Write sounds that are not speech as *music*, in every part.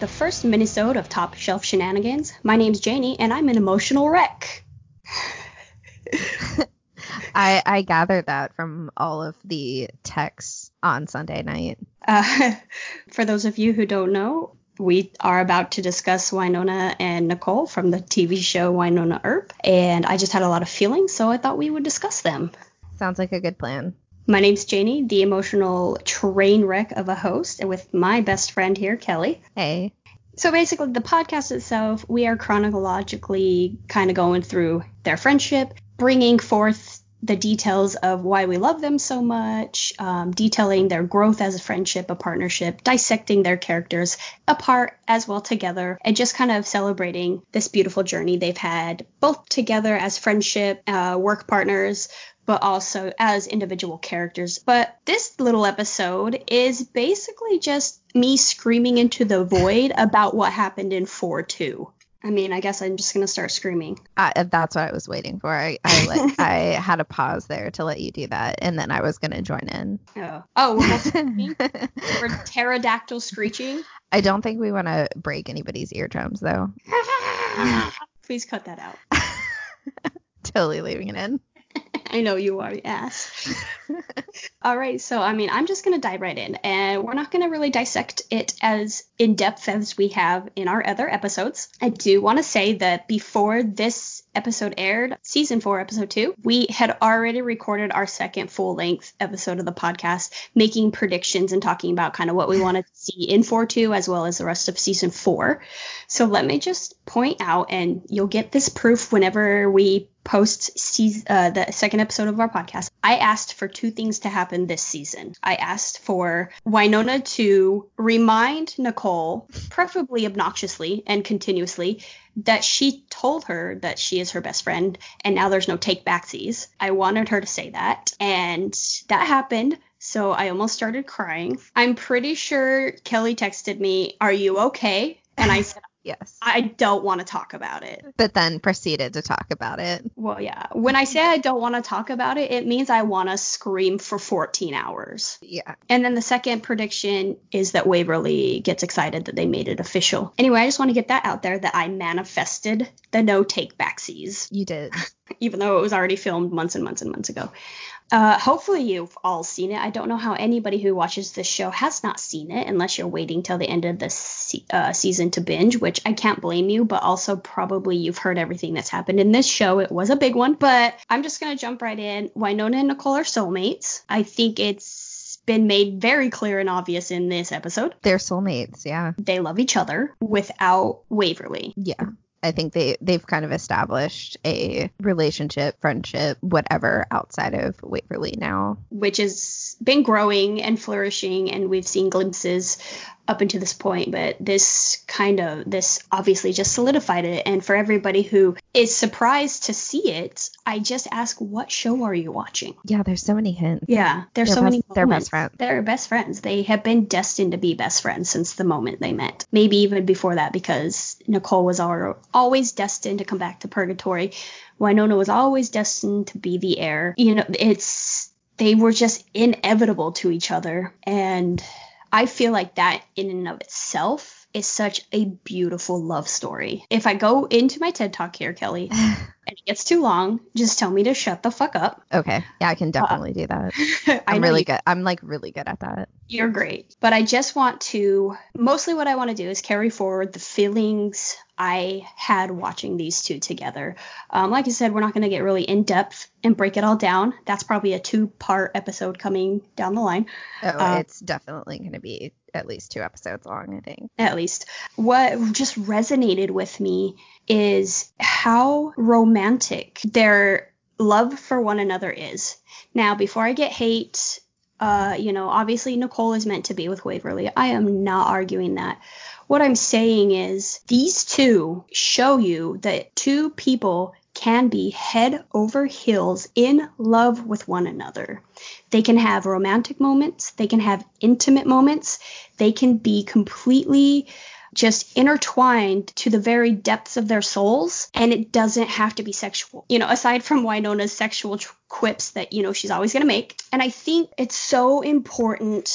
the first minisode of Top Shelf Shenanigans. My name's Janie, and I'm an emotional wreck. *laughs* I, I gathered that from all of the texts on Sunday night. Uh, *laughs* for those of you who don't know, we are about to discuss Wynonna and Nicole from the TV show Wynonna Earp, and I just had a lot of feelings, so I thought we would discuss them. Sounds like a good plan. My name's Janie, the emotional train wreck of a host, and with my best friend here, Kelly. Hey. So basically, the podcast itself, we are chronologically kind of going through their friendship, bringing forth the details of why we love them so much, um, detailing their growth as a friendship, a partnership, dissecting their characters apart as well together, and just kind of celebrating this beautiful journey they've had both together as friendship, uh, work partners, but also as individual characters. But this little episode is basically just me screaming into the void about what happened in 4 2. I mean, I guess I'm just gonna start screaming. Uh, that's what I was waiting for. I I, let, *laughs* I had a pause there to let you do that, and then I was gonna join in. Oh, oh, we're, *laughs* we're pterodactyl screeching. I don't think we want to break anybody's eardrums, though. *laughs* Please cut that out. totally leaving it in. I know you are, yes. *laughs* *laughs* All right, so I mean, I'm just going to dive right in, and we're not going to really dissect it as in depth as we have in our other episodes. I do want to say that before this episode aired, season four, episode two, we had already recorded our second full length episode of the podcast, making predictions and talking about kind of what we wanted to *laughs* see in 4 2 as well as the rest of season four. So let me just point out, and you'll get this proof whenever we post season, uh, the second episode of our podcast. I asked for two things to happen this season. I asked for Wynonna to remind Nicole, preferably obnoxiously and continuously, that she told her that she is her best friend and now there's no take backsies. I wanted her to say that, and that happened. So I almost started crying. I'm pretty sure Kelly texted me, Are you okay? And I said, Yes. I don't want to talk about it. But then proceeded to talk about it. Well, yeah. When I say I don't want to talk about it, it means I want to scream for 14 hours. Yeah. And then the second prediction is that Waverly gets excited that they made it official. Anyway, I just want to get that out there that I manifested the no take backsies, You did. *laughs* even though it was already filmed months and months and months ago. Uh, hopefully you've all seen it. I don't know how anybody who watches this show has not seen it unless you're waiting till the end of the se- uh, season to binge, which I can't blame you, but also probably you've heard everything that's happened in this show. It was a big one, but I'm just going to jump right in. Wynonna and Nicole are soulmates. I think it's been made very clear and obvious in this episode. They're soulmates. Yeah. They love each other without Waverly. Yeah. I think they they've kind of established a relationship, friendship, whatever outside of Waverly now. which has been growing and flourishing and we've seen glimpses up until this point but this kind of this obviously just solidified it and for everybody who is surprised to see it i just ask what show are you watching Yeah, there's so many hints. yeah there's They're so best- many they're best moments. friends. they're best friends they have been destined to be best friends since the moment they met maybe even before that because nicole was always destined to come back to purgatory Wynonna was always destined to be the heir. You know, it's they were just inevitable to each other, and I feel like that in and of itself is such a beautiful love story. If I go into my TED talk here, Kelly, *laughs* it gets too long, just tell me to shut the fuck up. Okay. Yeah, I can definitely do that. *laughs* I'm really good. I'm like really good at that. You're great. But I just want to mostly what I want to do is carry forward the feelings I had watching these two together. Um, like I said, we're not going to get really in depth and break it all down. That's probably a two part episode coming down the line, Oh, Uh, it's definitely going to be at least two episodes long, I think. at least. What just resonated with me is how romantic their love for one another is. Now, before I get hate, uh, you know, obviously Nicole is meant to be with Waverly. I am not arguing that. What I'm saying is these two show you that two people can be head over heels in love with one another. They can have romantic moments, they can have intimate moments, they can be completely just intertwined to the very depths of their souls and it doesn't have to be sexual you know aside from Wynonna's sexual quips that you know she's always going to make and i think it's so important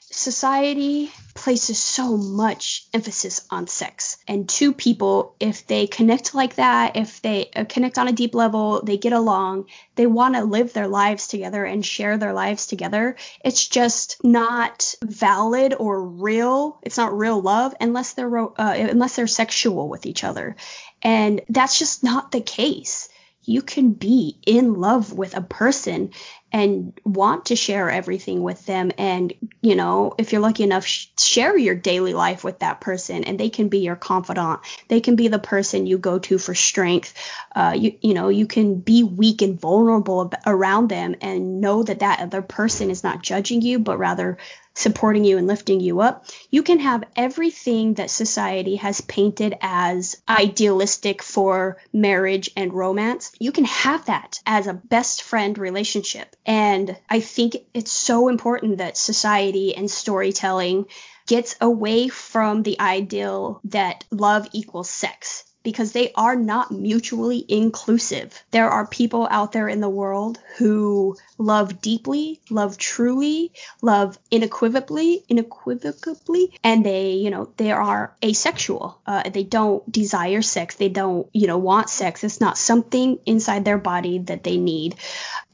society places so much emphasis on sex. And two people, if they connect like that, if they uh, connect on a deep level, they get along, they want to live their lives together and share their lives together. It's just not valid or real. It's not real love unless they're uh, unless they're sexual with each other. And that's just not the case you can be in love with a person and want to share everything with them. And you know if you're lucky enough sh- share your daily life with that person and they can be your confidant. They can be the person you go to for strength. Uh, you you know you can be weak and vulnerable around them and know that that other person is not judging you but rather supporting you and lifting you up, you can have everything that society has painted as idealistic for marriage and romance. You can have that as a best friend relationship. And I think it's so important that society and storytelling gets away from the ideal that love equals sex because they are not mutually inclusive. There are people out there in the world who love deeply, love truly, love unequivocally, unequivocally, and they, you know, they are asexual. Uh, they don't desire sex. They don't, you know, want sex. It's not something inside their body that they need.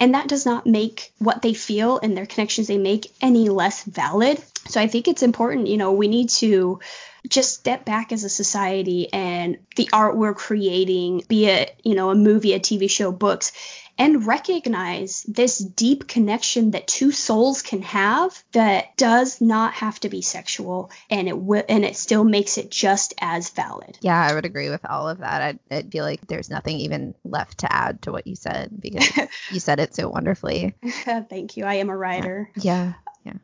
And that does not make what they feel and their connections they make any less valid. So I think it's important, you know, we need to just step back as a society and the art we're creating, be it, you know, a movie, a TV show, books, and recognize this deep connection that two souls can have that does not have to be sexual and it will and it still makes it just as valid. Yeah, I would agree with all of that. I'd, I'd feel like there's nothing even left to add to what you said because *laughs* you said it so wonderfully. *laughs* Thank you. I am a writer. Yeah. Yeah.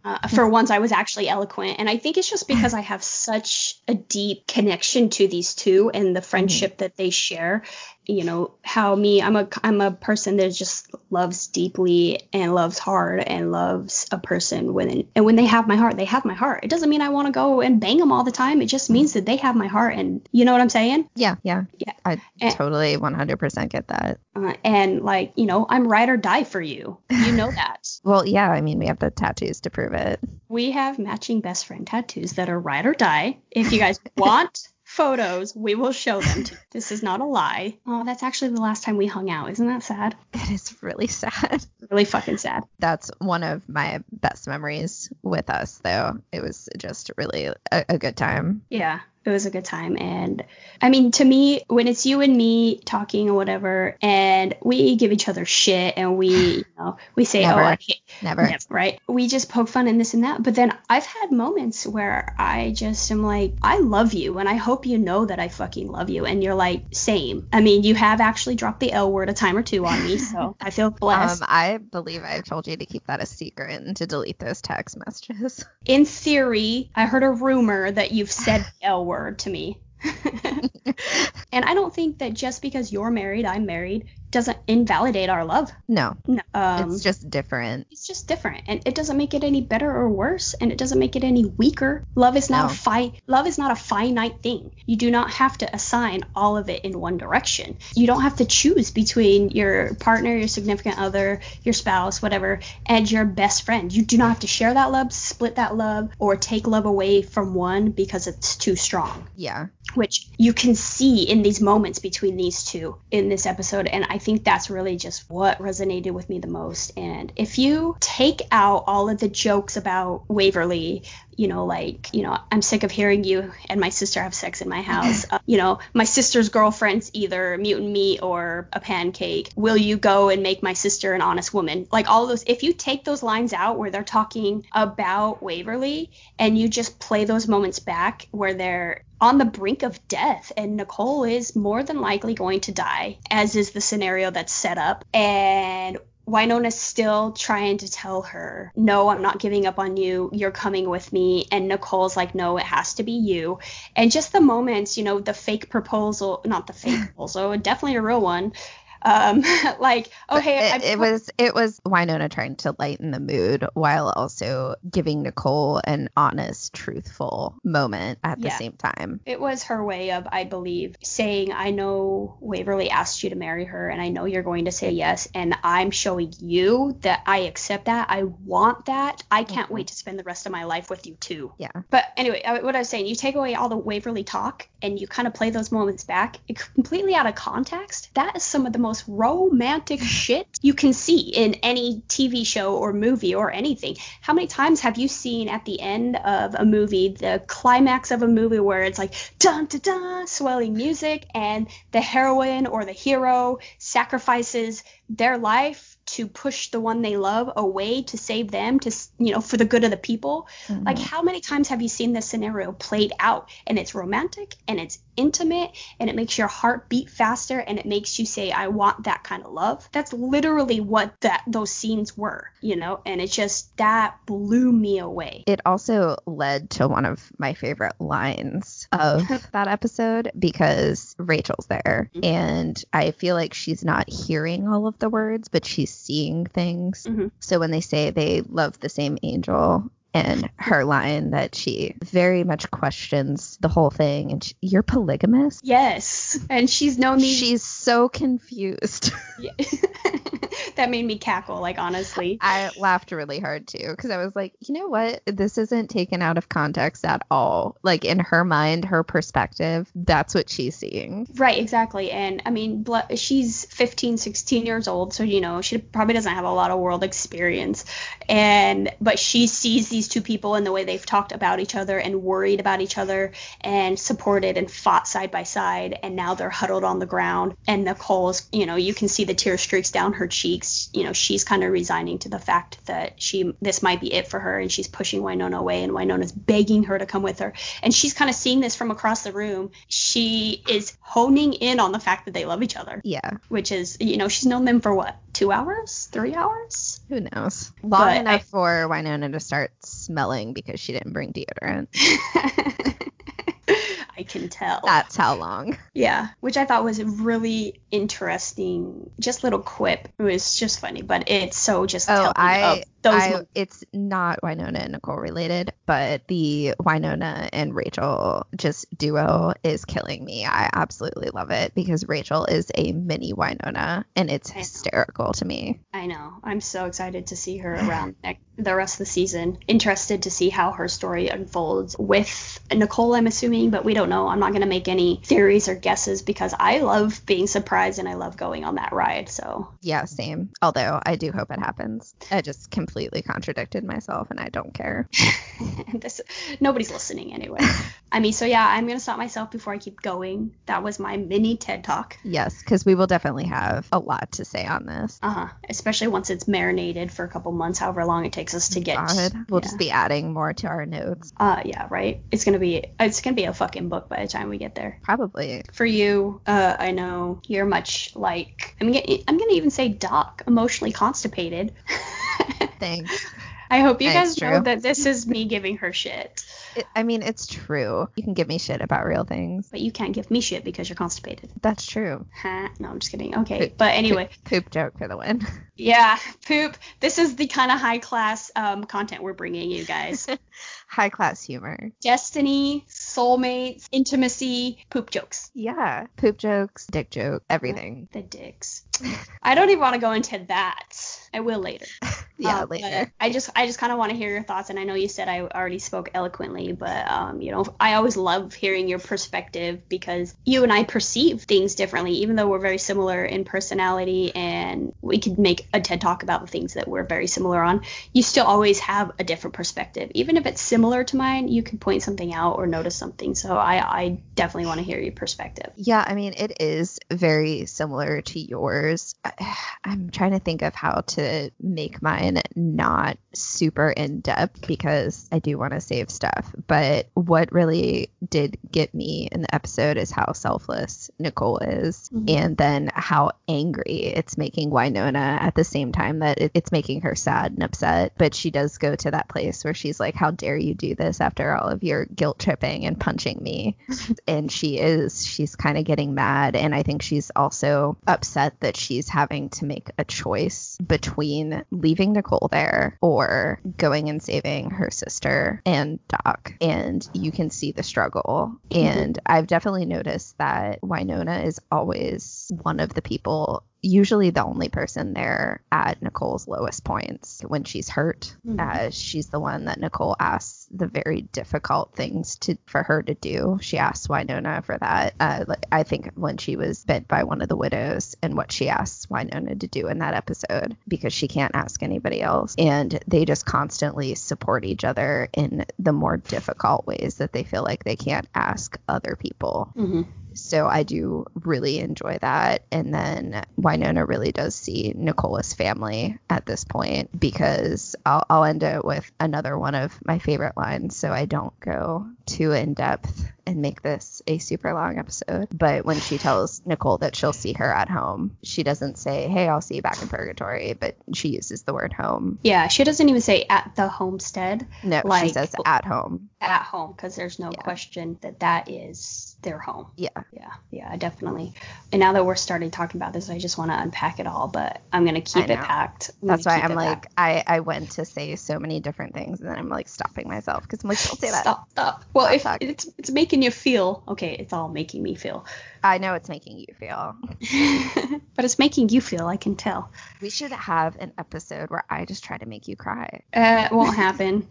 Uh, for once, I was actually eloquent, and I think it's just because I have such a deep connection to these two and the friendship mm-hmm. that they share you know how me i'm a i'm a person that just loves deeply and loves hard and loves a person when and when they have my heart they have my heart. It doesn't mean i want to go and bang them all the time. It just means that they have my heart and you know what i'm saying? Yeah yeah. Yeah. I and, totally 100% get that. Uh, and like you know i'm ride or die for you. You know *laughs* that. Well yeah i mean we have the tattoos to prove it. We have matching best friend tattoos that are ride or die. If you guys want photos. We will show them to This is not a lie. Oh, that's actually the last time we hung out. Isn't that sad? It is really sad. *laughs* Really fucking sad. That's one of my best memories with us, though. It was just really a, a good time. Yeah it was a good time. And I mean, to me, when it's you and me talking or whatever, and we give each other shit and we, you *sighs* know, we say, never, oh, I hate, never. never, right? We just poke fun and this and that. But then I've had moments where I just am like, I love you, and I hope you know that I fucking love you. And you're like, same. I mean, you have actually dropped the L word a time or two on me, so *laughs* I feel blessed. Um, I believe I told you to keep that a secret and to delete those text messages. In theory, I heard a rumor that you've said *sighs* the L word word to me. *laughs* and I don't think that just because you're married, I'm married, doesn't invalidate our love. No. No. Um, it's just different. It's just different, and it doesn't make it any better or worse, and it doesn't make it any weaker. Love is not no. a fi- Love is not a finite thing. You do not have to assign all of it in one direction. You don't have to choose between your partner, your significant other, your spouse, whatever, and your best friend. You do not have to share that love, split that love, or take love away from one because it's too strong. Yeah. Which you can see in these moments between these two in this episode, and I think that's really just what resonated with me the most. And if you take out all of the jokes about Waverly, you know, like, you know, I'm sick of hearing you and my sister have sex in my *laughs* house. uh, you know, my sister's girlfriend's either mutant meat or a pancake. Will you go and make my sister an honest woman? Like all those, if you take those lines out where they're talking about Waverly and you just play those moments back where they're on the brink of death and Nicole is more than likely going to die, as is the scenario that's set up. And Wynonna's still trying to tell her, no, I'm not giving up on you. You're coming with me. And Nicole's like, no, it has to be you. And just the moments, you know, the fake proposal, not the fake *laughs* proposal, definitely a real one, Um, *laughs* like, oh hey, it, it was it was Wynonna trying to lighten the mood while also giving Nicole an honest, truthful moment at the Yeah. same time. It was her way of, I believe, saying, I know Waverly asked you to marry her, and I know you're going to say yes, and I'm showing you that I accept that. I want that. I can't Mhm. wait to spend the rest of my life with you, too. Yeah. But anyway, what I was saying, you take away all the Waverly talk and you kind of play those moments back, completely out of context. That is some of the most romantic shit you can see in any TV show or movie or anything. How many times have you seen at the end of a movie, the climax of a movie where it's like dun dun dun, swelling music, and the heroine or the hero sacrifices their life to push the one they love away to save them to you know for the good of the people like Mhm. how many times have you seen this scenario played out and it's romantic and it's intimate and it makes your heart beat faster and it makes you say I want that kind of love. That's literally what that those scenes were, you know, and it just that blew me away. It also led to one of my favorite lines of *laughs* that episode because Rachel's there Mhm. and I feel like she's not hearing all of the words, but she's seeing things. Mhm. So when they say they love the same angel, and her line that she very much questions the whole thing and she, you're polygamous Yes, and she's known these she's so confused *laughs* Yeah. That made me cackle like honestly. *laughs* I laughed really hard too because I was like, you know what? This isn't taken out of context at all. Like in her mind, her perspective, that's what she's seeing. Right, exactly. And I mean, she's 15, 16 years old, so you know, she probably doesn't have a lot of world experience. And but she sees these two people and the way they've talked about each other and worried about each other and supported and fought side by side and now they're huddled on the ground and Nicole's, you know, you can see the tear streaks down her cheeks. You know, she's kind of resigning to the fact that she this might be it for her and she's pushing Wynonna away and Wynonna's begging her to come with her. And she's kind of seeing this from across the room. She is honing in on the fact that they love each other, Yeah, which is, you know, she's known them for what, two hours, three hours? who knows? Long But enough I- for Wynonna to start smelling because she didn't bring deodorant. *laughs* Can tell. That's how long. Yeah, which I thought was a really interesting, just little quip. It was just funny, but it's so just Oh, telling I, those I it's not Wynonna and Nicole related, but the Wynonna and Rachel just duo is killing me. I absolutely love it because Rachel is a mini Wynonna and it's hysterical to me. I know. I'm so excited to see her around the rest of the season. Interested to see how her story unfolds with Nicole, I'm assuming, but we don't know. I'm not going to make any theories or guesses because I love being surprised and I love going on that ride. So, Yeah, same. Although I do hope it happens. I just completely contradicted myself and I don't care. *laughs* this nobody's listening anyway. I mean, so yeah, I'm going to stop myself before I keep going. That was my mini TED Talk. Yes, because we will definitely have a lot to say on this. Uh-huh. Especially once it's marinated for a couple months, however long it takes us to get. God, we'll yeah. just be adding more to our notes. Uh, yeah, right. It's gonna be it's gonna be a fucking book by the time we get there. Probably. For you, uh, I know you're much like I'm gonna I'm gonna even say Doc, emotionally constipated. *laughs* Thanks. I hope you guys know that this is me giving her shit, It, I mean, it's true. You can give me shit about real things. but you can't give me shit because you're constipated. That's true. Huh? No, I'm just kidding. Okay, but anyway, Poop, poop joke for the win. yeah, poop. This is the kind of high class um, content we're bringing you guys. *laughs* High class humor. Destiny, soulmates, intimacy, poop jokes. Yeah. Poop jokes, dick joke, everything. The dicks. I don't even want to go into that. I will later. *laughs* Yeah, Um, later. I just I just kind of want to hear your thoughts, and I know you said I already spoke eloquently, but um, you know, I always love hearing your perspective because you and I perceive things differently, even though we're very similar in personality, and we could make a TED talk about the things that we're very similar on. You still always have a different perspective, even if it's similar to mine. You can point something out or notice something. So I I definitely want to hear your perspective. Yeah, I mean, it is very similar to yours. I- *sighs* I'm trying to think of how to make mine not super in depth because I do want to save stuff but what really did get me in the episode is how selfless Nicole is, Mhm. and then how angry it's making Wynonna at the same time that it, it's making her sad and upset. But she does go to that place where she's like, "How dare you do this after all of your guilt tripping and punching me?" *laughs* and she is. She's kind of getting mad, and I think she's also upset that she's having to make a choice between leaving Nicole there or going and saving her sister and Doc. And you can see the struggle. Mm-hmm. And I've definitely noticed that Wynonna is always one of the people. Usually the only person there at Nicole's lowest points when she's hurt. Mhm. Uh, she's the one that Nicole asks the very difficult things to for her to do. She asks Wynonna for that. Uh, I think when she was bit by one of the widows and what she asks Wynonna to do in that episode because she can't ask anybody else. And they just constantly support each other in the more difficult ways that they feel like they can't ask other people. Mhm. So I do really enjoy that. And then Wynonna really does see Nicola's family at this point because I'll, I'll end it with another one of my favorite lines. So I don't go too in depth and make this a super long episode. But when she tells Nicole that she'll see her at home, she doesn't say, Hey, I'll see you back in purgatory, but she uses the word home. Yeah, she doesn't even say at the homestead, No, she says at home. at home, because there's no Yeah. question that that is their home. Yeah. Yeah, yeah, definitely. And now that we're starting talking about this, I just want to unpack it all, but I'm gonna keep it packed. I'm That's why I'm like, packed. I, I went to say so many different things and then I'm like stopping myself because I'm like, don't say that. Stop, stop. Well, if talking. it's it's making you feel okay, it's all making me feel, I know it's making you feel. *laughs* but it's making you feel. I can tell. We should have an episode where I just try to make you cry. Uh, it won't happen.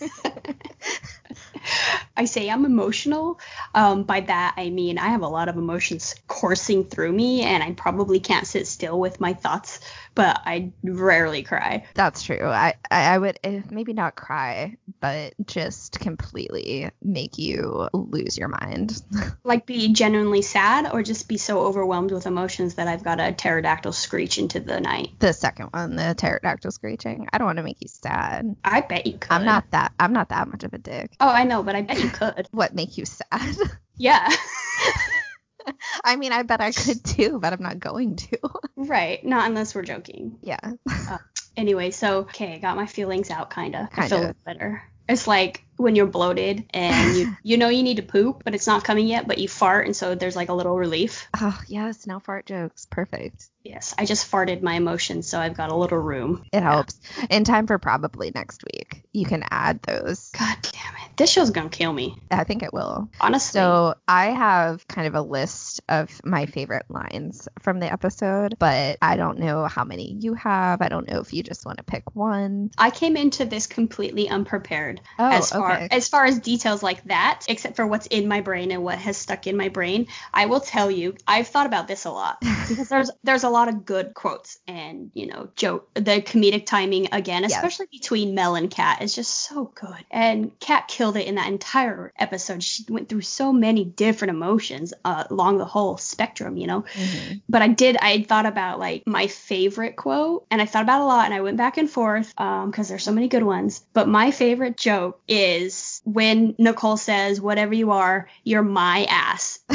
*laughs* *laughs* I say I'm emotional. Um, by that I mean I have a lot of emotions coursing through me, and I probably can't sit still with my thoughts. But I rarely cry. That's true. I, I, I would eh, maybe not cry, but just completely make you lose your mind. *laughs* Like be genuinely sad, or just be so overwhelmed with emotions that I've got a pterodactyl screech into the night. the second one, the pterodactyl screeching. I don't want to make you sad. I bet you could. I'm not that. I'm not that much of a dick. Oh, I know, but I bet you could. What make you sad? *laughs* Yeah. *laughs* I mean, I bet I could too, but I'm not going to. *laughs* right. Not unless we're joking. yeah. Uh, anyway, so okay, I got my feelings out kinda. I Kinda. feel better. It's like when you're bloated and you you know you need to poop, but it's not coming yet, but you fart and so there's like a little relief. Oh yes, Now fart jokes. Perfect. Yes, I just farted my emotions, so I've got a little room. It helps. In time for probably next week. You can add those. God damn it. This show's gonna kill me. I think it will. Honestly. So I have kind of a list of my favorite lines from the episode, but I don't know how many you have. I don't know if you just want to pick one. I came into this completely unprepared Oh, as far okay. as far as details like that, except for what's in my brain and what has stuck in my brain. I will tell you, I've thought about this a lot *laughs* because there's there's a lot of good quotes and you know joke the comedic timing again, Yes. especially between Mel and Kat is just so good. And Kat killed it in that entire episode. She went through so many different emotions uh, along the whole spectrum, you know Mhm. but I did I thought about like my favorite quote and I thought about it a lot and I went back and forth um because there's so many good ones but my favorite joke is when Nicole says whatever you are you're my ass *laughs*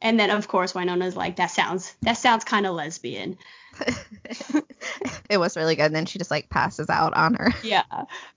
and then of course Wynonna's like that sounds that sounds kind of lesbian *laughs* it was really good. And then she just like passes out on her. yeah.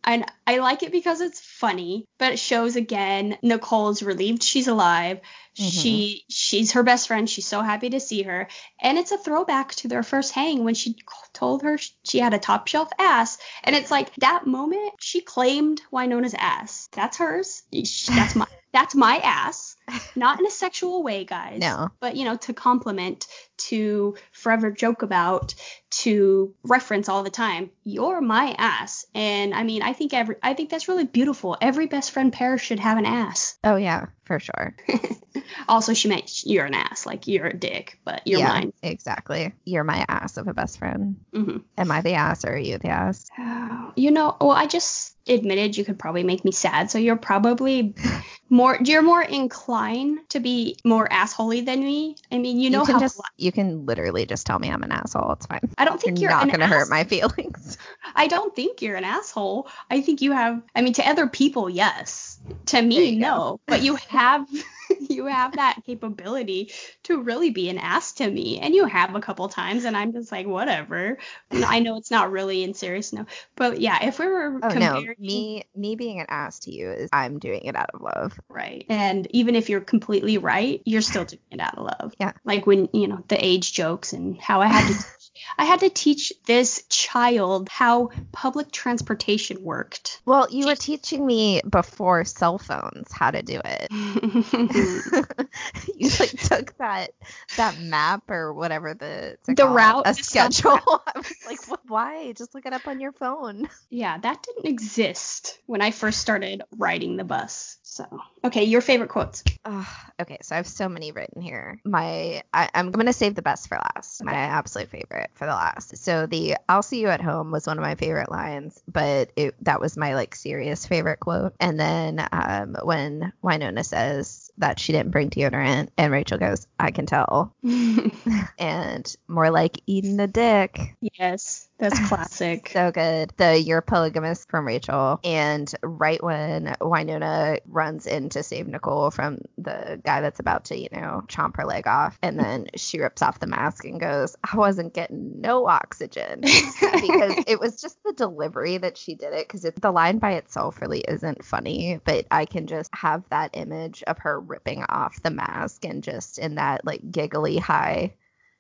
And I like it because it's funny but it shows again Nicole's relieved she's alive. Mm-hmm. She she's her best friend. She's so happy to see her. And it's a throwback to their first hang when she told her she had a top shelf ass. And it's like that moment she claimed Wynonna's ass. That's hers. That's my that's my ass *laughs* not in a sexual way guys No. but you know to compliment to forever joke about to reference all the time you're my ass and i mean i think every i think that's really beautiful every best friend pair should have an ass Oh yeah, for sure. *laughs* also she meant you're an ass like you're a dick but you're yeah, mine Exactly. You're my ass of a best friend. hmm Am I the ass or are you the ass? *sighs* you know well i just admitted you could probably make me sad so you're probably *laughs* more you're more inclined to be more assholey than me. I mean, you know can how just you can literally just tell me I'm an asshole. It's fine. I don't think you're, you're not gonna hurt my feelings. I don't think you're an asshole. I think you have I mean to other people, yes. To me, you go. no. But you have *laughs* *laughs* you have that capability to really be an ass to me. And you have a couple times and I'm just like, whatever. And I know it's not really in serious no. But yeah, if we were Oh no, me me being an ass to you is I'm doing it out of love. Right. And even if you're completely right, you're still doing it out of love. Yeah. Like when, you know, the age jokes and how I had to *laughs* I had to teach this child how public transportation worked. Well, you were teaching me before cell phones how to do it. *laughs* you like took that that map or whatever the The called, route, a schedule. *laughs* I was like, why? Just look it up on your phone. *laughs* yeah, that didn't exist when I first started riding the bus. So, okay, your favorite quotes. Ugh, okay, so I have so many written here. My I, I'm gonna save the best for last. My absolute favorite for the last. So the "I'll see you at home" was one of my favorite lines, but it that was my like serious favorite quote. And then um, when Wynonna says that she didn't bring deodorant, and Rachel goes, "I can tell," *laughs* and more like eating the dick. yes, that's classic. *laughs* So good. The you're polygamous from Rachel. And right when Wynonna runs in to save Nicole from the guy that's about to, you know, chomp her leg off, and *laughs* then she rips off the mask and goes, I wasn't getting no oxygen. because it was just the delivery that she did it. Because the line by itself really isn't funny, but I can just have that image of her ripping off the mask and just in that like giggly high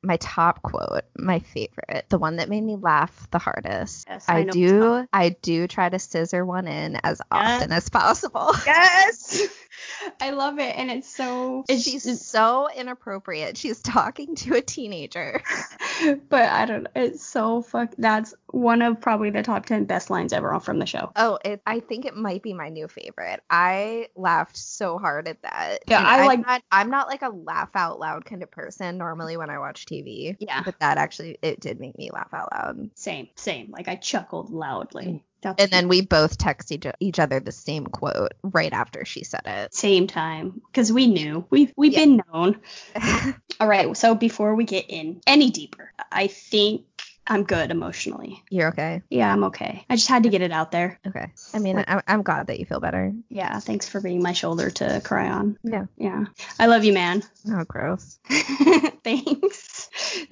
my top quote, my favorite, the one that made me laugh the hardest. Yes, I I, do I do try to scissor one in as often as possible. *laughs* yes. I love it and it's so it's She's so inappropriate. She's talking to a teenager. *laughs* *laughs* but I don't know. It's so fuck. That's one of probably the top 10 best lines ever from the show. Oh, it, I think it might be my new favorite. I laughed so hard at that. Yeah, And I I'm like- Not, I'm not like a laugh out loud kind of person normally when I watch TV. Yeah. But that actually it did make me laugh out loud. Same, same. Like I chuckled loudly. That's And then we both text each, each other the same quote right after she said it. same time because we knew we've we've Yeah. been known. *laughs* All right. So before we get in any deeper, I think I'm good emotionally. You're okay. Yeah, I'm okay. I just had to get it out there. Okay. I mean, I'm, I'm glad that you feel better. Yeah. Thanks for being my shoulder to cry on. Yeah. Yeah. I love you, man. Oh, gross. *laughs* Thanks.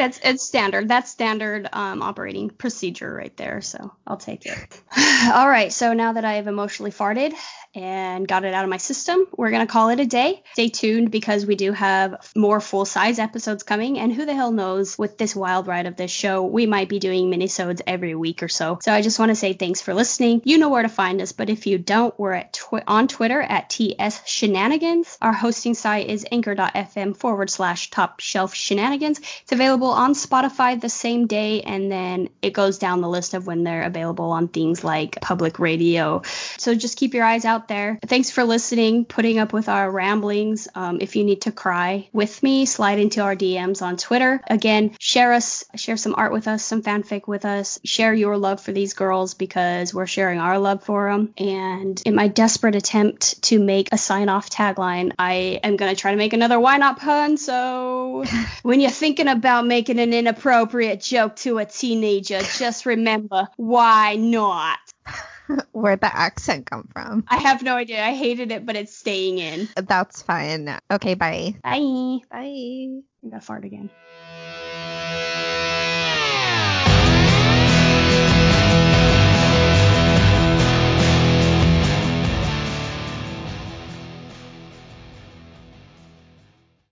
That's it's standard. That's standard um, operating procedure right there. So I'll take it. *sighs* All right. So now that I have emotionally farted and got it out of my system, we're gonna call it a day. Stay tuned because we do have more full size episodes coming. And who the hell knows with this wild ride of this show, we might be doing minisodes every week or so. So I just want to say thanks for listening. You know where to find us, but if you don't, we're at on Twitter at TS Shenanigans. Our hosting site is anchor.fm forward slash top shelf shenanigans. It's available on Spotify the same day, and then it goes down the list of when they're available on things like public radio. So just keep your eyes out there. Thanks for listening, putting up with our ramblings. Um, if you need to cry with me, slide into our DMs on Twitter. Again, share us, share some art with us, some fanfic with us. Share your love for these girls because we're sharing our love for them. And in my desperate attempt to make a sign off tagline, I am going to try to make another why not pun. So *laughs* when you're thinking about making an inappropriate joke to a teenager, just remember why not? *laughs* *laughs* Where'd the accent come from? I have no idea. I hated it, but it's staying in. That's fine. Okay, bye. Bye. Bye. I'm gonna fart again.